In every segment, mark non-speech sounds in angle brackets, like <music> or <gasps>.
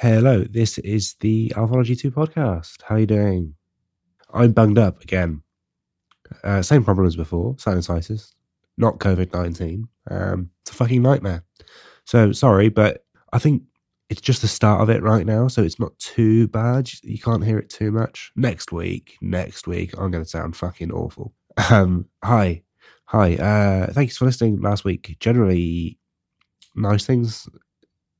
Hello, this is the Alphology 2 podcast. How are you doing? I'm bunged up again. Uh, same problem as before, sinusitis, not COVID 19. Um, it's a fucking nightmare. So sorry, but I think it's just the start of it right now, so it's not too bad. You can't hear it too much. Next week, next week, I'm going to sound fucking awful. Um, hi, hi. Uh, thanks for listening last week. Generally, nice things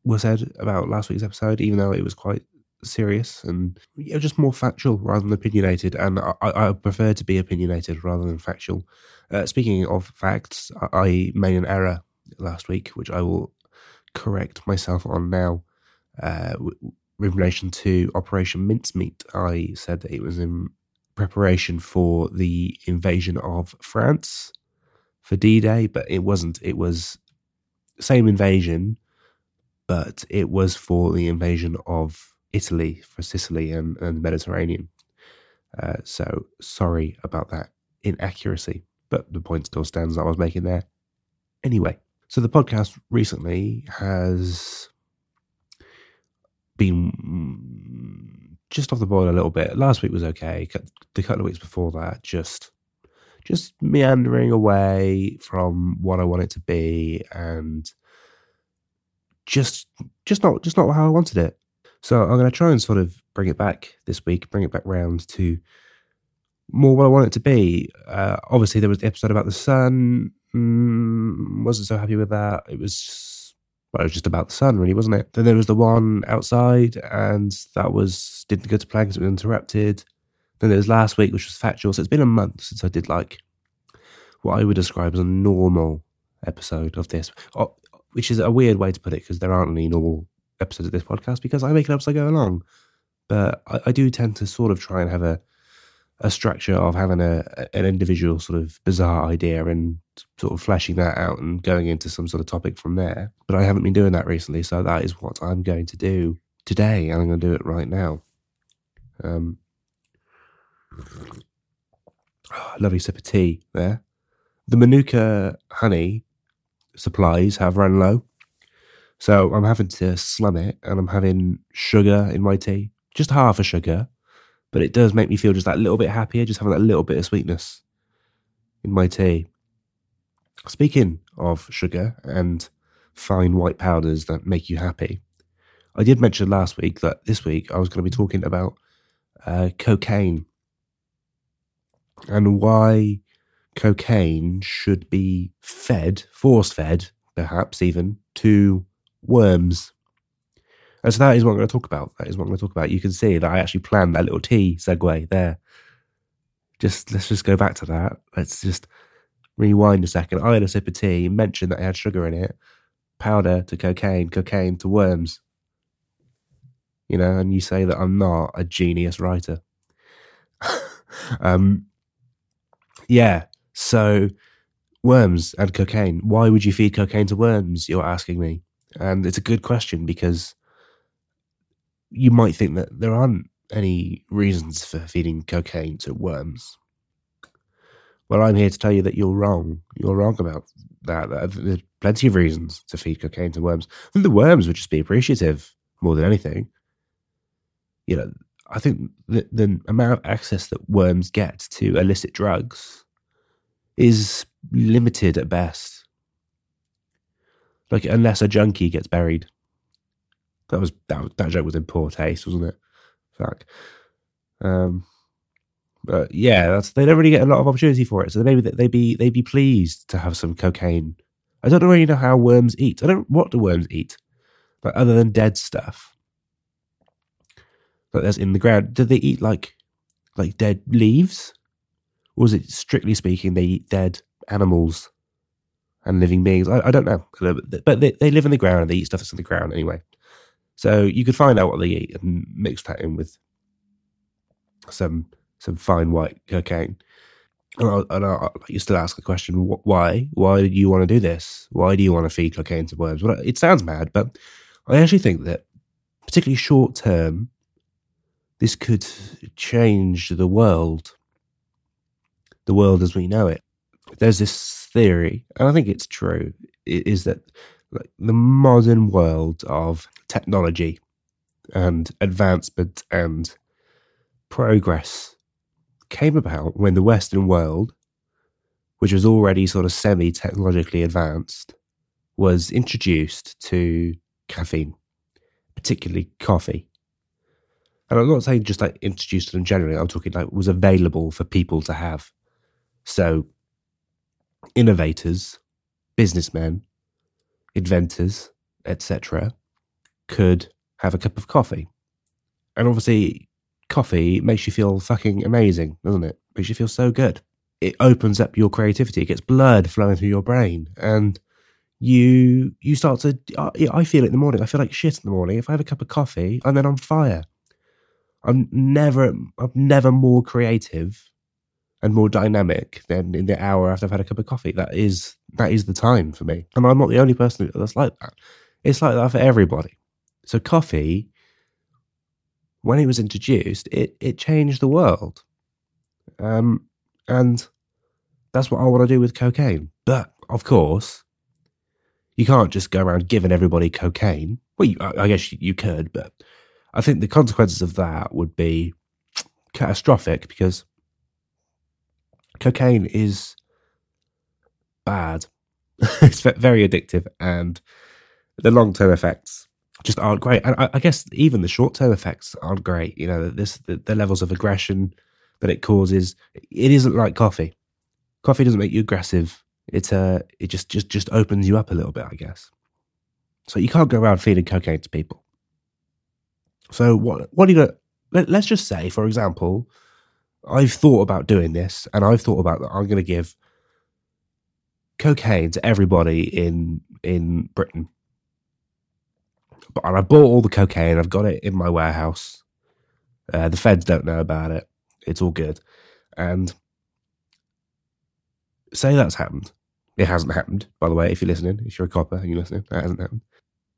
were said about last week's episode, even though it was quite serious and you know, just more factual rather than opinionated. And I, I prefer to be opinionated rather than factual. Uh, speaking of facts, I made an error last week, which I will correct myself on now. Uh, in relation to Operation Mincemeat, I said that it was in preparation for the invasion of France for D Day, but it wasn't. It was same invasion, but it was for the invasion of Italy, for Sicily and, and the Mediterranean. Uh, so sorry about that inaccuracy, but the point still stands that I was making there. Anyway, so the podcast recently has been just off the boil a little bit. Last week was okay. The couple of weeks before that, just just meandering away from what I want it to be, and just just not just not how I wanted it. So I'm going to try and sort of bring it back this week, bring it back round to more what I want it to be. Uh, obviously, there was the episode about the sun. Mm, wasn't so happy with that. It was well, it was just about the sun, really, wasn't it? Then there was the one outside, and that was didn't go to plan because it was interrupted. Then there was last week, which was factual. So it's been a month since I did like what I would describe as a normal episode of this, which is a weird way to put it because there aren't any normal episodes of this podcast because I make it up as I go along. But I, I do tend to sort of try and have a a structure of having a an individual sort of bizarre idea and sort of fleshing that out and going into some sort of topic from there. But I haven't been doing that recently, so that is what I'm going to do today, and I'm going to do it right now. Um, oh, <sighs> lovely sip of tea there. The Manuka honey supplies have run low, so I'm having to slum it, and I'm having sugar in my tea, just half a sugar but it does make me feel just that little bit happier, just having that little bit of sweetness in my tea. Speaking of sugar and fine white powders that make you happy, I did mention last week that this week I was going to be talking about uh, cocaine and why cocaine should be fed, force fed, perhaps even, to worms. And so that is what I'm going to talk about. That is what I'm going to talk about. You can see that I actually planned that little T segue there. Just let's just go back to that. Let's just rewind a second. I had a sip of tea, mentioned that it had sugar in it, powder to cocaine, cocaine to worms. You know, and you say that I'm not a genius writer. <laughs> um, yeah. So worms and cocaine. Why would you feed cocaine to worms? You're asking me, and it's a good question because you might think that there aren't any reasons for feeding cocaine to worms. Well, I'm here to tell you that you're wrong. You're wrong about that. There's plenty of reasons to feed cocaine to worms. The worms would just be appreciative more than anything. You know, I think the, the amount of access that worms get to illicit drugs is limited at best. Like, unless a junkie gets buried that was that, that joke was in poor taste, wasn't it? Fuck. Um, but yeah, that's they don't really get a lot of opportunity for it. So maybe they'd be they'd be pleased to have some cocaine. I don't really know how worms eat. I don't what do worms eat, like other than dead stuff. Like that's in the ground. Do they eat like like dead leaves, or it strictly speaking they eat dead animals and living beings? I, I don't know, but they, they live in the ground and they eat stuff that's in the ground anyway. So you could find out what they eat and mix that in with some some fine white cocaine. And I, and I used to ask the question, why? Why do you want to do this? Why do you want to feed cocaine to worms? Well, it sounds mad, but I actually think that, particularly short term, this could change the world, the world as we know it. There's this theory, and I think it's true, is that like the modern world of technology and advancement and progress came about when the Western world, which was already sort of semi technologically advanced, was introduced to caffeine, particularly coffee. And I'm not saying just like introduced to them generally, I'm talking like was available for people to have. So, innovators, businessmen, inventors, etc., could have a cup of coffee. And obviously, coffee makes you feel fucking amazing, doesn't it? Makes you feel so good. It opens up your creativity. It gets blood flowing through your brain, and you you start to. I feel it in the morning. I feel like shit in the morning. If I have a cup of coffee, and then I'm fire. I'm never I'm never more creative and more dynamic than in the hour after I've had a cup of coffee. That is that is the time for me, and I'm not the only person that's like that. It's like that for everybody. So coffee, when it was introduced, it it changed the world, um, and that's what I want to do with cocaine. But of course, you can't just go around giving everybody cocaine. Well, you, I guess you could, but I think the consequences of that would be catastrophic because cocaine is bad. <laughs> it's very addictive, and the long term effects just aren't great. And I, I guess even the short term effects aren't great. You know, this the, the, levels of aggression that it causes. It isn't like coffee. Coffee doesn't make you aggressive. It's uh, it just just just opens you up a little bit, I guess. So you can't go around feeding cocaine to people. So what what are you? Let, let's just say, for example, I've thought about doing this, and I've thought about that. I'm going to give cocaine to everybody in in Britain. But I bought all the cocaine. I've got it in my warehouse. Uh, the feds don't know about it. It's all good. And say that's happened. It hasn't happened, by the way. If you're listening, if you're a copper and you're listening, that hasn't happened.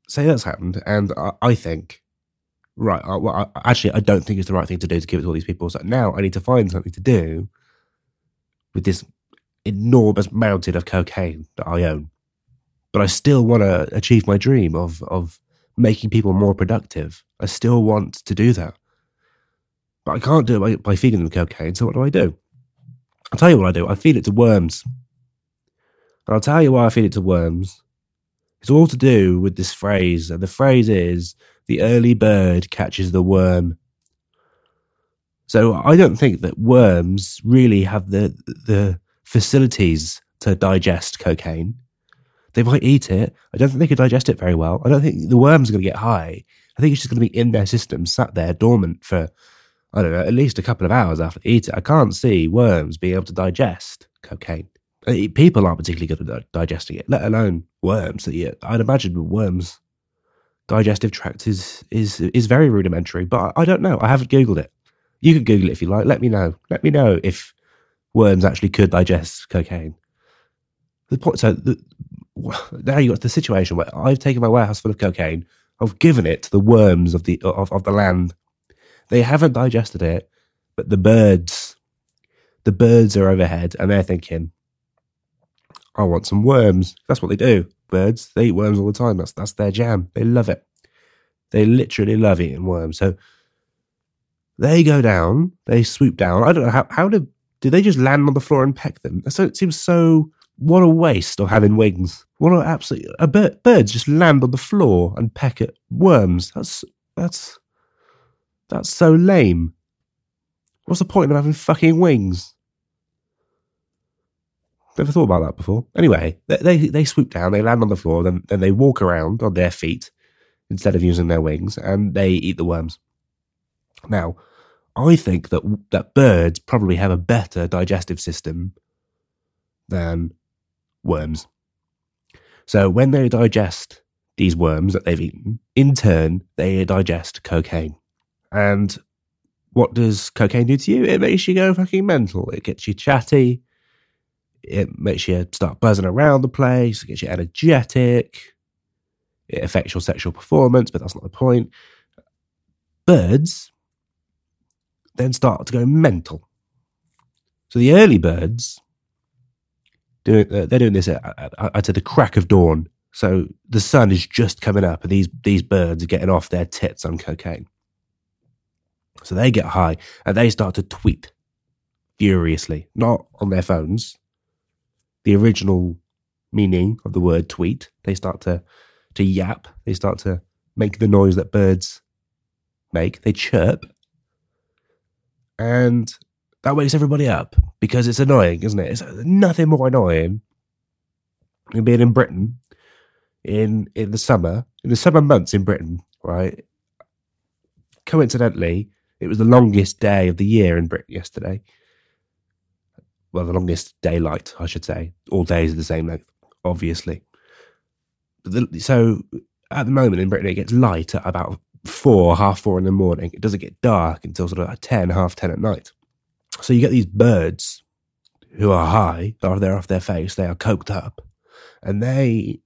Say that's happened, and I, I think right, I, well, I, actually, I don't think it's the right thing to do to give it to all these people. So now I need to find something to do with this enormous mountain of cocaine that I own. But I still want to achieve my dream of of making people more productive. I still want to do that. But I can't do it by, by feeding them cocaine. So what do I do? I'll tell you what I do. I feed it to worms. And I'll tell you why I feed it to worms. It's all to do with this phrase. And the phrase is the early bird catches the worm. So I don't think that worms really have the the facilities to digest cocaine. They might eat it. I don't think they could digest it very well. I don't think the worms are going to get high. I think it's just going to be in their system, sat there dormant for, I don't know, at least a couple of hours after they eat it. I can't see worms being able to digest cocaine. People aren't particularly good at digesting it, let alone worms. I'd imagine worms digestive tract is is is very rudimentary. But I don't know. I haven't googled it. You can Google it if you like. Let me know. Let me know if worms actually could digest cocaine. The point. So the, <laughs> now you got the situation where I've taken my warehouse full of cocaine. I've given it to the worms of the of, of the land. They haven't digested it, but the birds, the birds are overhead and they're thinking, "I want some worms." That's what they do birds. They eat worms all the time. That's that's their jam. They love it. They literally love eating worms. So they go down. They swoop down. I don't know how how do do they just land on the floor and peck them? So it seems so. What a waste of having wings. What an absolute a bird, birds just land on the floor and peck at worms. That's that's that's so lame. What's the point of having fucking wings? Never thought about that before. Anyway, they, they, they swoop down, they land on the floor, then, then they walk around on their feet instead of using their wings, and they eat the worms. Now, I think that that birds probably have a better digestive system than worms. So when they digest these worms that they've eaten, in turn, they digest cocaine. And what does cocaine do to you? It makes you go fucking mental. It gets you chatty it makes you start buzzing around the place, it gets you energetic, it affects your sexual performance, but that's not the point. Birds then start to go mental. So the early birds, do, uh, they're doing this at, at, at, the crack of dawn. So the sun is just coming up, and these these birds are getting off their tits on cocaine. So they get high and they start to tweet furiously, not on their phones. The original meaning of the word tweet. They start to to yap. They start to make the noise that birds make. They chirp. And that wakes everybody up because it's annoying, isn't it? It's nothing more annoying than being in Britain in in the summer, in the summer months in Britain, right? Coincidentally, it was the longest day of the year in Britain yesterday. Well, the longest daylight, I should say. All days are the same length, obviously. The, so at the moment in Britain, it gets light at about four, half four in the morning. It doesn't get dark until sort of like 10, half 10 at night. So you get these birds who are high, they're, off their face, they are coked up, and they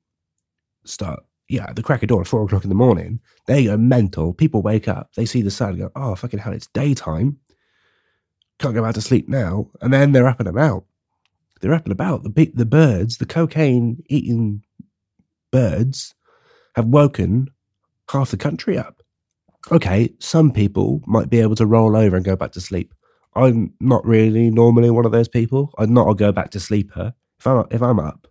start, yeah, at the crack of dawn, four o'clock in the morning, they go mental. People wake up, they see the sun, go, oh, fucking hell, it's daytime. Can't go back to sleep now. And then they're up and about. They're up and about. The, the birds, the cocaine eating birds, have woken half the country up. Okay, some people might be able to roll over and go back to sleep. I'm not really normally one of those people. I'm not a go back to sleeper. If I'm if I'm up,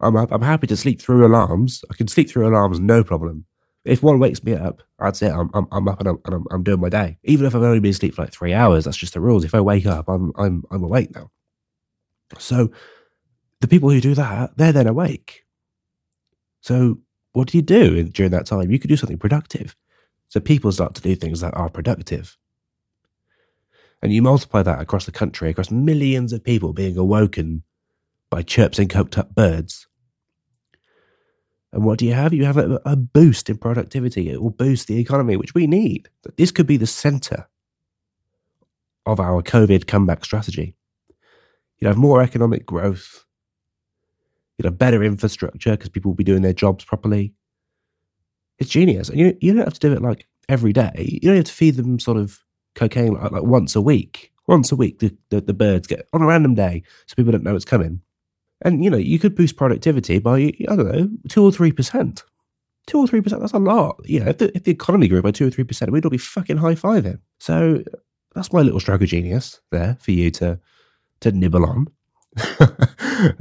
I'm up. I'm happy to sleep through alarms. I can sleep through alarms, no problem. If one wakes me up, I'd say I'm I'm, I'm up and, I'm, and I'm, I'm doing my day. Even if I've only been asleep for like three hours, that's just the rules. If I wake up, I'm I'm I'm awake now. So the people who do that, they're then awake. So what do you do during that time? You could do something productive. So people start to do things that are productive. And you multiply that across the country, across millions of people being awoken by chirps and coked up birds. And what do you have? You have a, a boost in productivity. It will boost the economy, which we need. This could be the center of our COVID comeback strategy. You'd have more economic growth. You'd have better infrastructure because people will be doing their jobs properly. It's genius. And you, you don't have to do it like every day. You don't have to feed them sort of cocaine like, like once a week. Once a week, the, the, the, birds get on a random day so people don't know it's coming. And, you know, you could boost productivity by, I don't know, two or 3%. Two or 3%, that's a lot. You know, if the, if the economy grew by two or 3%, we'd all be fucking high fiving. So that's my little stroke of genius there for you to, to nibble on. <laughs>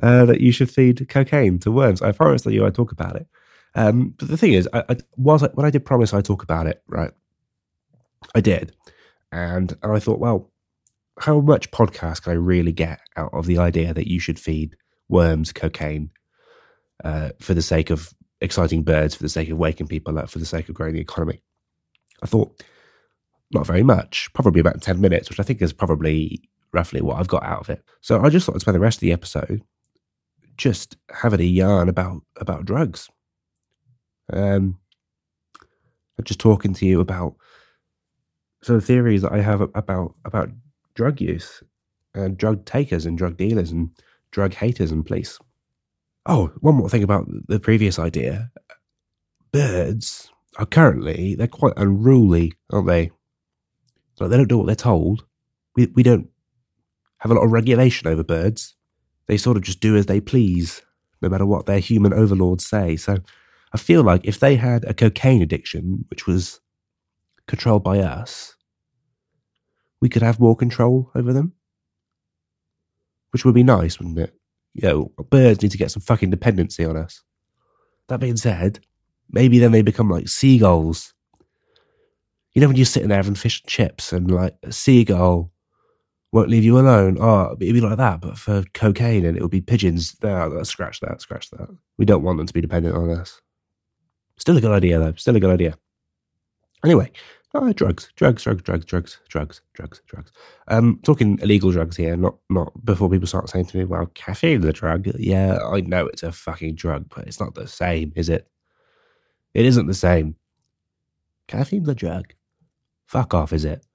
uh, that you should feed cocaine to worms. I promise that you I talk about it. Um, but the thing is, I, I was when I did promise I talk about it, right? I did, and, and I thought, well, how much podcast can I really get out of the idea that you should feed worms cocaine uh, for the sake of exciting birds, for the sake of waking people up, for the sake of growing the economy? I thought, not very much, probably about 10 minutes, which I think is probably roughly what I've got out of it. So I just thought I'd spend the rest of the episode just having a yarn about about drugs. Um, just talking to you about some theories that I have about about drug use and drug takers and drug dealers and drug haters and police. Oh, one more thing about the previous idea. Birds are currently they're quite unruly, aren't they? Like they don't do what they're told. We we don't have a lot of regulation over birds. They sort of just do as they please, no matter what their human overlords say. So I feel like if they had a cocaine addiction, which was controlled by us, we could have more control over them. Which would be nice, wouldn't it? You know, birds need to get some fucking dependency on us. That being said, maybe then they become like seagulls. You know, when you're sitting there having fish and chips and like a seagull won't leave you alone. Oh, it'd be like that, but for cocaine and it would be pigeons. No, scratch that, scratch that. We don't want them to be dependent on us. Still a good idea, though. Still a good idea. Anyway, uh, drugs, drugs, drugs, drugs, drugs, drugs, drugs, drugs. Um, talking illegal drugs here, not not before people start saying to me, "Well, caffeine's a drug." Yeah, I know it's a fucking drug, but it's not the same, is it? It isn't the same. Caffeine's a drug. Fuck off, is it?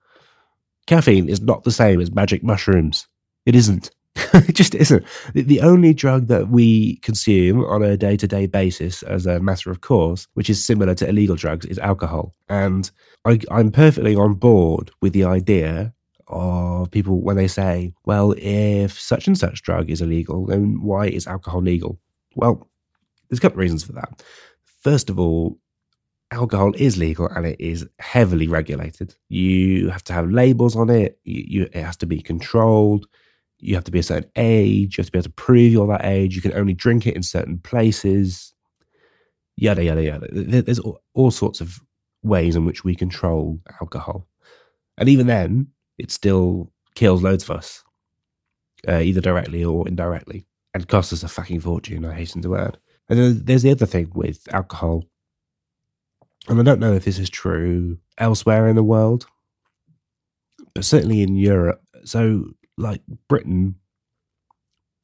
Caffeine is not the same as magic mushrooms. It isn't. <laughs> it just isn't. The, only drug that we consume on a day to day basis as a matter of course, which is similar to illegal drugs, is alcohol. And I, I'm perfectly on board with the idea of people when they say, well, if such and such drug is illegal, then why is alcohol legal? Well, There's a couple of reasons for that. First of all, alcohol is legal and it is heavily regulated. You have to have labels on it. You, you, it has to be controlled. You have to be a certain age. You have to be able to prove you're that age. You can only drink it in certain places. Yada yada yada. There's all, sorts of ways in which we control alcohol, and even then, it still kills loads of us, uh, either directly or indirectly, and costs us a fucking fortune. I hasten to add. And then there's the other thing with alcohol and I don't know if this is true elsewhere in the world, but certainly in Europe. So, like Britain,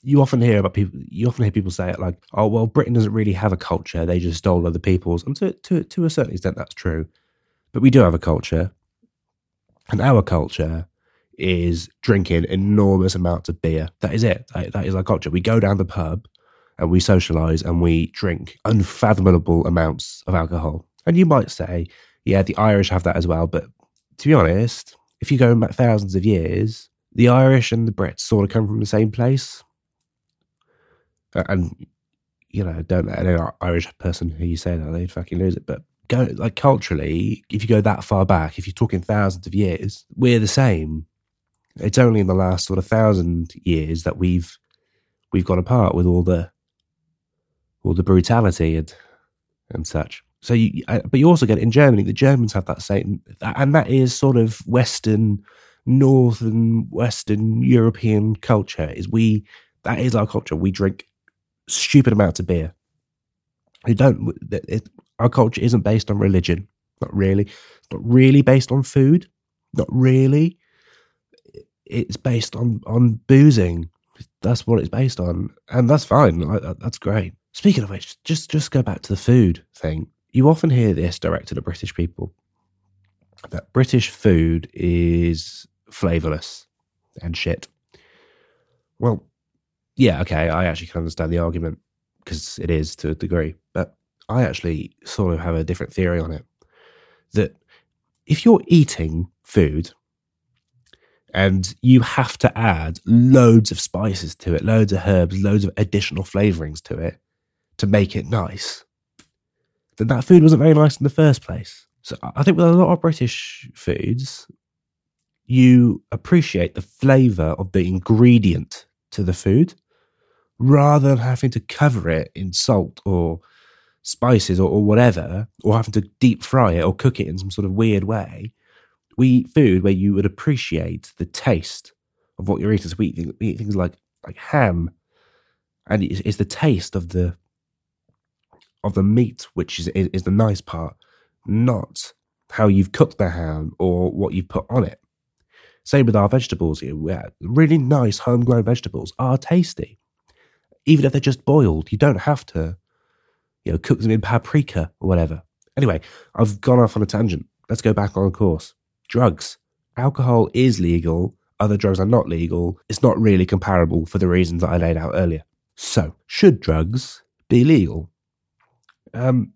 you often hear about people. You often hear people say it like, "Oh, well, Britain doesn't really have a culture; they just stole other people's." And to to to a certain extent, that's true. But we do have a culture, and our culture is drinking enormous amounts of beer. That is it. that, that is our culture. We go down the pub and we socialize and we drink unfathomable amounts of alcohol. And you might say, yeah, the Irish have that as well. But to be honest, if you go back thousands of years, the Irish and the Brits sort of come from the same place. And, you know, don't let any Irish person who you say that, they'd fucking lose it. But go, like, culturally, if you go that far back, if you're talking thousands of years, we're the same. It's only in the last sort of thousand years that we've we've gone apart with all the all the brutality and and such. So, you, but you also get it in Germany. The Germans have that same, and that is sort of Western, Northern, Western European culture. Is we that is our culture. We drink stupid amounts of beer. We don't. It, our culture isn't based on religion. Not really. It's not really based on food. Not really. It's based on on boozing. That's what it's based on, and that's fine. That's great. Speaking of which, just just go back to the food thing you often hear this directed at British people that British food is flavorless and shit. Well, yeah, okay, I actually can understand the argument because it is to a degree, but I actually sort of have a different theory on it. That if you're eating food and you have to add loads of spices to it, loads of herbs, loads of additional flavorings to it to make it nice, then that food wasn't very nice in the first place. So I think with a lot of British foods, you appreciate the flavour of the ingredient to the food rather than having to cover it in salt or spices or, or, whatever, or having to deep fry it or cook it in some sort of weird way. We eat food where you would appreciate the taste of what you're eating. So we eat, we eat things like like ham, and it's, it's the taste of the of the meat, which is, is, is the nice part, not how you've cooked the ham or what you've put on it. Same with our vegetables here. Really nice homegrown vegetables are tasty. Even if they're just boiled, you don't have to, you know, cook them in paprika or whatever. Anyway, I've gone off on a tangent. Let's go back on course. Drugs. Alcohol is legal. Other drugs are not legal. It's not really comparable for the reasons that I laid out earlier. So, should drugs be legal? Um,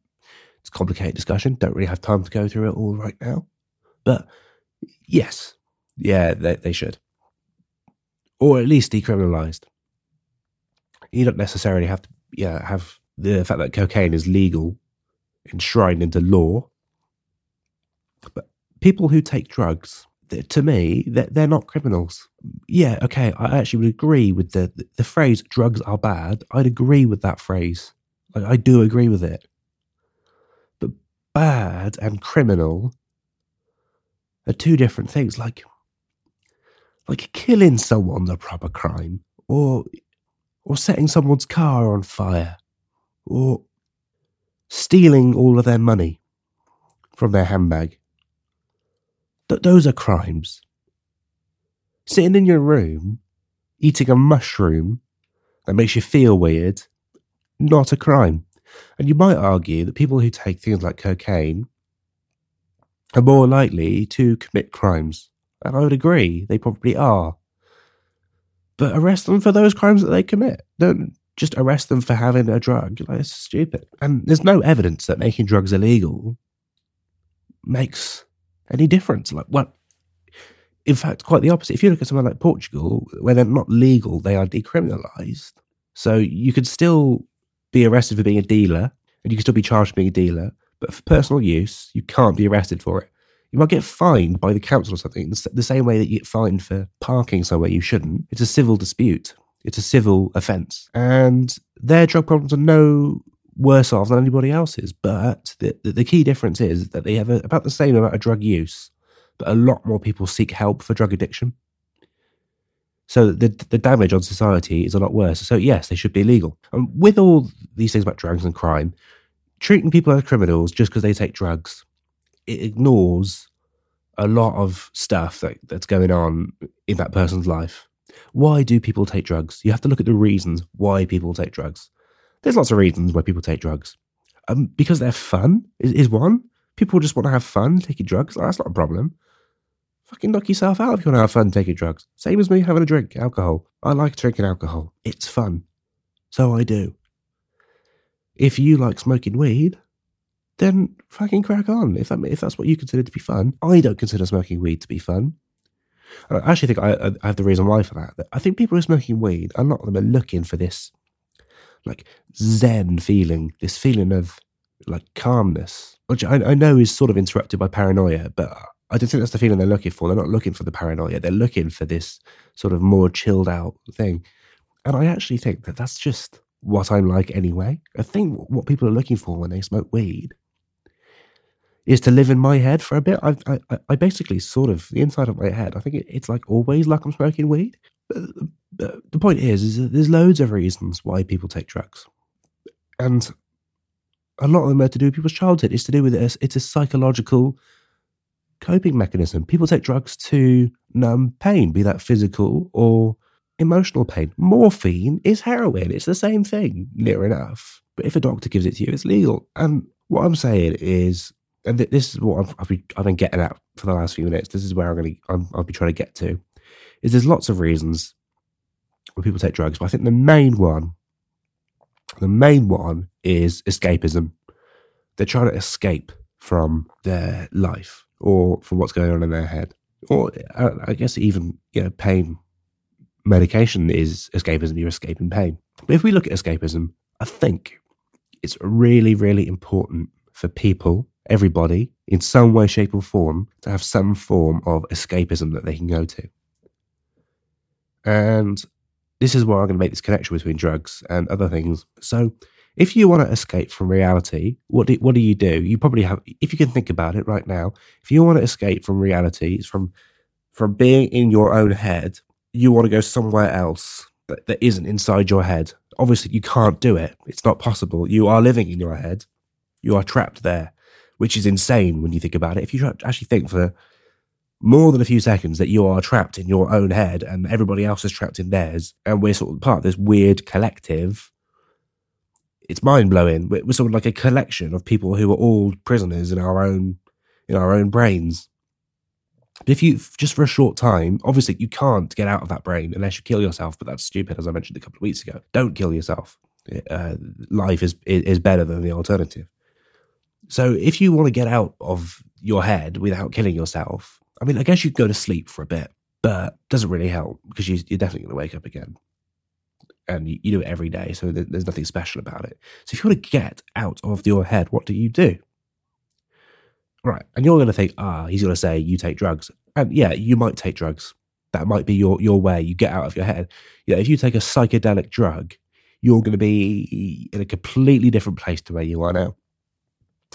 it's a complicated discussion. Don't really have time to go through it all right now. But yes, yeah, they, they should. Or at least decriminalized. You don't necessarily have to yeah, have the fact that cocaine is legal enshrined into law. But people who take drugs, to me, they're, they're not criminals. Yeah, okay, I actually would agree with the, the, phrase drugs are bad. I'd agree with that phrase. Like, I do agree with it. But bad and criminal are two different things. Like, like killing someone's a proper crime, or or setting someone's car on fire, or stealing all of their money from their handbag. Th- those are crimes. Sitting in your room, eating a mushroom that makes you feel weird, not a crime. And you might argue that people who take things like cocaine are more likely to commit crimes. And I would agree, they probably are. But arrest them for those crimes that they commit. Don't just arrest them for having a drug. Like, it's stupid. And there's no evidence that making drugs illegal makes any difference. Like, what? in fact, quite the opposite. If you look at somewhere like Portugal, where they're not legal, they are decriminalized. So you could still be arrested for being a dealer, and you can still be charged for being a dealer. But for personal use, you can't be arrested for it. You might get fined by the council or something, the same way that you get fined for parking somewhere you shouldn't. It's a civil dispute. It's a civil offence. And their drug problems are no worse off than anybody else's. But the, the, key difference is that they have a, about the same amount of drug use, but a lot more people seek help for drug addiction. So the the damage on society is a lot worse. So yes, they should be illegal. And with all these things about drugs and crime, treating people as criminals just because they take drugs, it ignores a lot of stuff that, that's going on in that person's life. Why do people take drugs? You have to look at the reasons why people take drugs. There's lots of reasons why people take drugs. Um, because they're fun is, is one. People just want to have fun taking drugs. That's not a problem fucking knock yourself out if you want to have fun taking drugs. Same as me having a drink, alcohol. I like drinking alcohol. It's fun. So I do. If you like smoking weed, then fucking crack on. If that if that's what you consider to be fun, I don't consider smoking weed to be fun. I actually think I, I have the reason why for that. I think people who are smoking weed, a lot of them are looking for this like zen feeling, this feeling of like calmness, which I, I know is sort of interrupted by paranoia, but I don't think that's the feeling they're looking for. They're not looking for the paranoia. They're looking for this sort of more chilled out thing. And I actually think that that's just what I'm like anyway. I think what people are looking for when they smoke weed is to live in my head for a bit. I, I, I basically sort of the inside of my head. I think it, it's like always like I'm smoking weed. But, but the point is, is there's loads of reasons why people take drugs, and a lot of them are to do with people's childhood. It's to do with this. It's a psychological coping mechanism. People take drugs to numb pain, be that physical or emotional pain. Morphine is heroin. It's the same thing, near enough. But if a doctor gives it to you, it's legal. And what I'm saying is, and this is what I've, I've, been, I've been getting at for the last few minutes. This is where I'm going to, I'll be trying to get to. Is there's lots of reasons when people take drugs, but I think the main one, the main one is escapism. They're trying to escape from their life or from what's going on in their head. Or uh, I guess even you know, pain medication is escapism. You're escaping pain. But if we look at escapism, I think it's really, really important for people, everybody, in some way, shape, or form, to have some form of escapism that they can go to. And this is where I'm going to make this connection between drugs and other things. So, if you want to escape from reality, what do, what do you do? You probably have, if you can think about it right now, if you want to escape from reality, from from being in your own head, you want to go somewhere else that, that isn't inside your head. Obviously, you can't do it. It's not possible. You are living in your head. You are trapped there, which is insane when you think about it. If you actually think for more than a few seconds that you are trapped in your own head and everybody else is trapped in theirs, and we're sort of part of this weird collective it's mind blowing. We're, we're sort of like a collection of people who are all prisoners in our own in our own brains. But if you just for a short time, obviously you can't get out of that brain unless you kill yourself. But that's stupid, as I mentioned a couple of weeks ago. Don't kill yourself. Uh, life is is better than the alternative. So if you want to get out of your head without killing yourself, I mean, I guess you'd go to sleep for a bit, but doesn't really help because you, are definitely going to wake up again and you, you do it every day, so there's nothing special about it. So if you want to get out of your head, what do you do? Right, and you're going to think, ah, he's going to say you take drugs, and yeah, you might take drugs. That might be your your way. You get out of your head. Yeah, if you take a psychedelic drug, you're going to be in a completely different place to where you are now.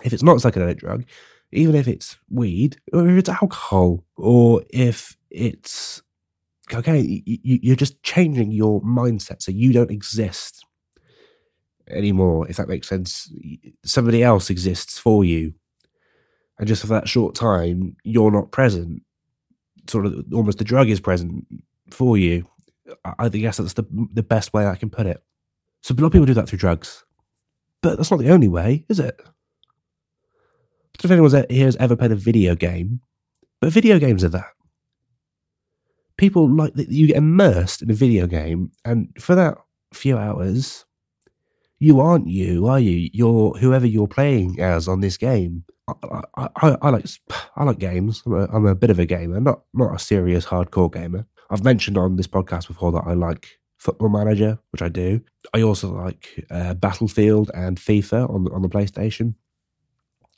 If it's not a psychedelic drug, even if it's weed, or if it's alcohol, or if it's okay, you, are just changing your mindset so you don't exist anymore, if that makes sense. Somebody else exists for you. And just for that short time, you're not present. Sort of almost the drug is present for you. I guess that's the, the best way I can put it. So a lot of people do that through drugs. But that's not the only way, is it? Don't know if anyone here has ever played a video game, but video games are that people like that you get immersed in a video game, and for that few hours, you aren't you, are you? You're whoever you're playing as on this game. I, I, I, like I like games. I'm a, I'm a bit of a gamer, not not a serious hardcore gamer. I've mentioned on this podcast before that I like Football Manager, which I do. I also like uh, Battlefield and FIFA on on the PlayStation.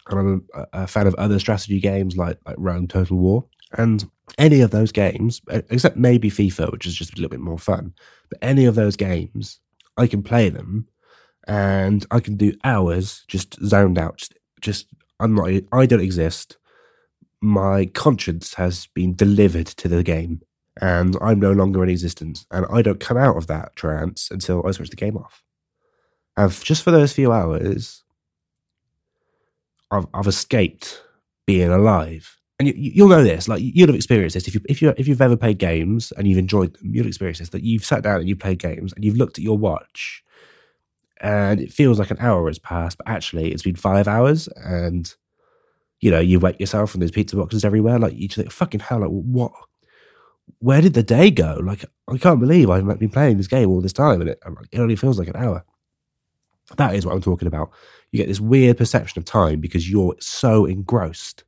And I'm a, fan of other strategy games like, like Rome Total War. And any of those games, except maybe FIFA, which is just a little bit more fun, but any of those games, I can play them and I can do hours just zoned out. Just, just I'm not, I don't exist. My conscience has been delivered to the game and I'm no longer in existence. And I don't come out of that trance until I switch the game off. And just for those few hours, I've, I've escaped being alive. And you, will know this, like you'll have experienced this if you if you if you've ever played games and you've enjoyed them, you'll experience this that you've sat down and you've played games and you've looked at your watch, and it feels like an hour has passed, but actually it's been five hours, and you know you wet yourself and there's pizza boxes everywhere. Like you think, fucking hell, like what? Where did the day go? Like I can't believe I've been playing this game all this time, and it, it only feels like an hour. That is what I'm talking about. You get this weird perception of time because you're so engrossed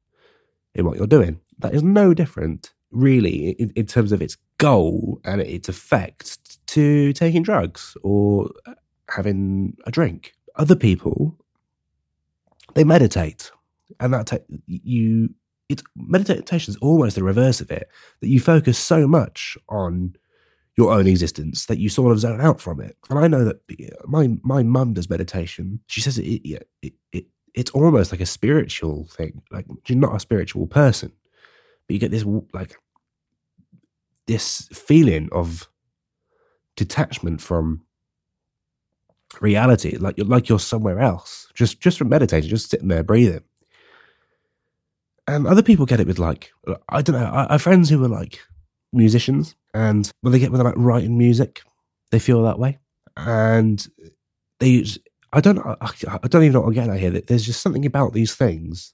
in what you're doing. That is no different, really, in, in terms of its goal and its effect to taking drugs or having a drink. Other people, they meditate, and that you. It's meditation is almost the reverse of it. That you focus so much on your own existence that you sort of zone out from it. And I know that my my mum does meditation. She says it, it, it, it it's almost like a spiritual thing. Like you're not a spiritual person, but you get this like this feeling of detachment from reality. Like you're like you're somewhere else. Just just from meditating, just sitting there breathing. And other people get it with like I don't know. I, I have friends who are like musicians, and when they get when they're like writing music, they feel that way, and they use, I don't I, I don't even know what I'm getting here. There's just something about these things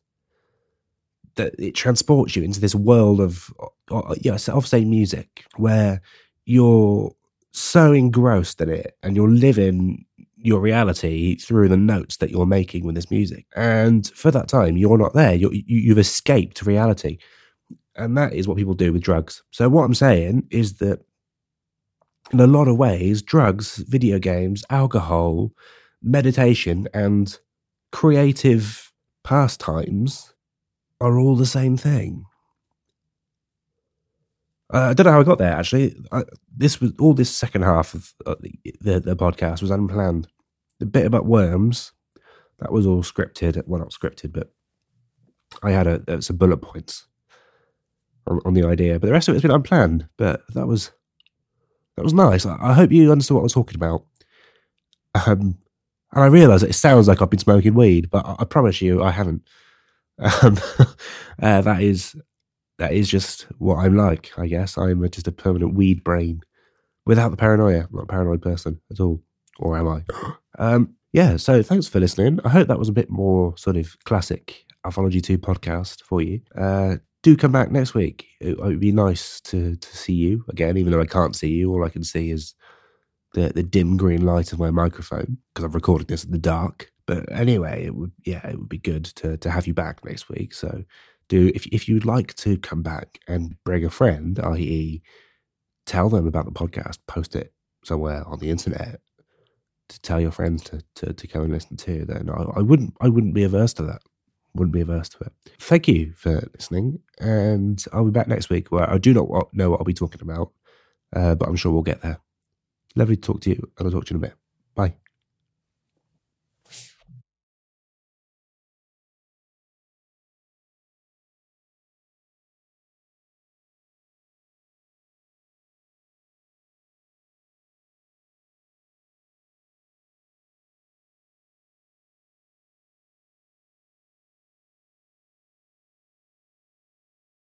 that it transports you into this world of uh, yeah, of say music where you're so engrossed in it and you're living your reality through the notes that you're making with this music. And for that time, you're not there. You're, you've escaped reality. And that is what people do with drugs. So, what I'm saying is that in a lot of ways, drugs, video games, alcohol, meditation and creative pastimes are all the same thing. Uh, I don't know how I got there. Actually, I, this was all this second half of uh, the, the, podcast was unplanned. The bit about worms that was all scripted. Well, not scripted, but I had a, some bullet points on, on, the idea. But the rest of it's been unplanned. But that was that was nice. I, I hope you understood what I was talking about. Um, and I realise it sounds like I've been smoking weed, but I, I promise you I haven't. Um, <laughs> uh, that is that is just what I'm like. I guess I'm just a permanent weed brain without the paranoia. I'm not a paranoid person at all, or am I? <gasps> Um, yeah. So thanks for listening. I hope that was a bit more sort of classic Alphology Two podcast for you. Uh, do come back next week. It, uh, would be nice to to see you again, even though I can't see you. All I can see is the the dim green light of my microphone because I've recorded this in the dark. But anyway, it would yeah, it would be good to to have you back next week. So do if if you'd like to come back and bring a friend, i.e., tell them about the podcast, post it somewhere on the internet to tell your friends to to, to come and listen to, then I, I wouldn't I wouldn't be averse to that. Wouldn't be averse to it. Thank you for listening, and I'll be back next week where I do not know what I'll be talking about, uh, but I'm sure we'll get there. Lovely to talk to you, and I'll talk to you in a bit. Bye.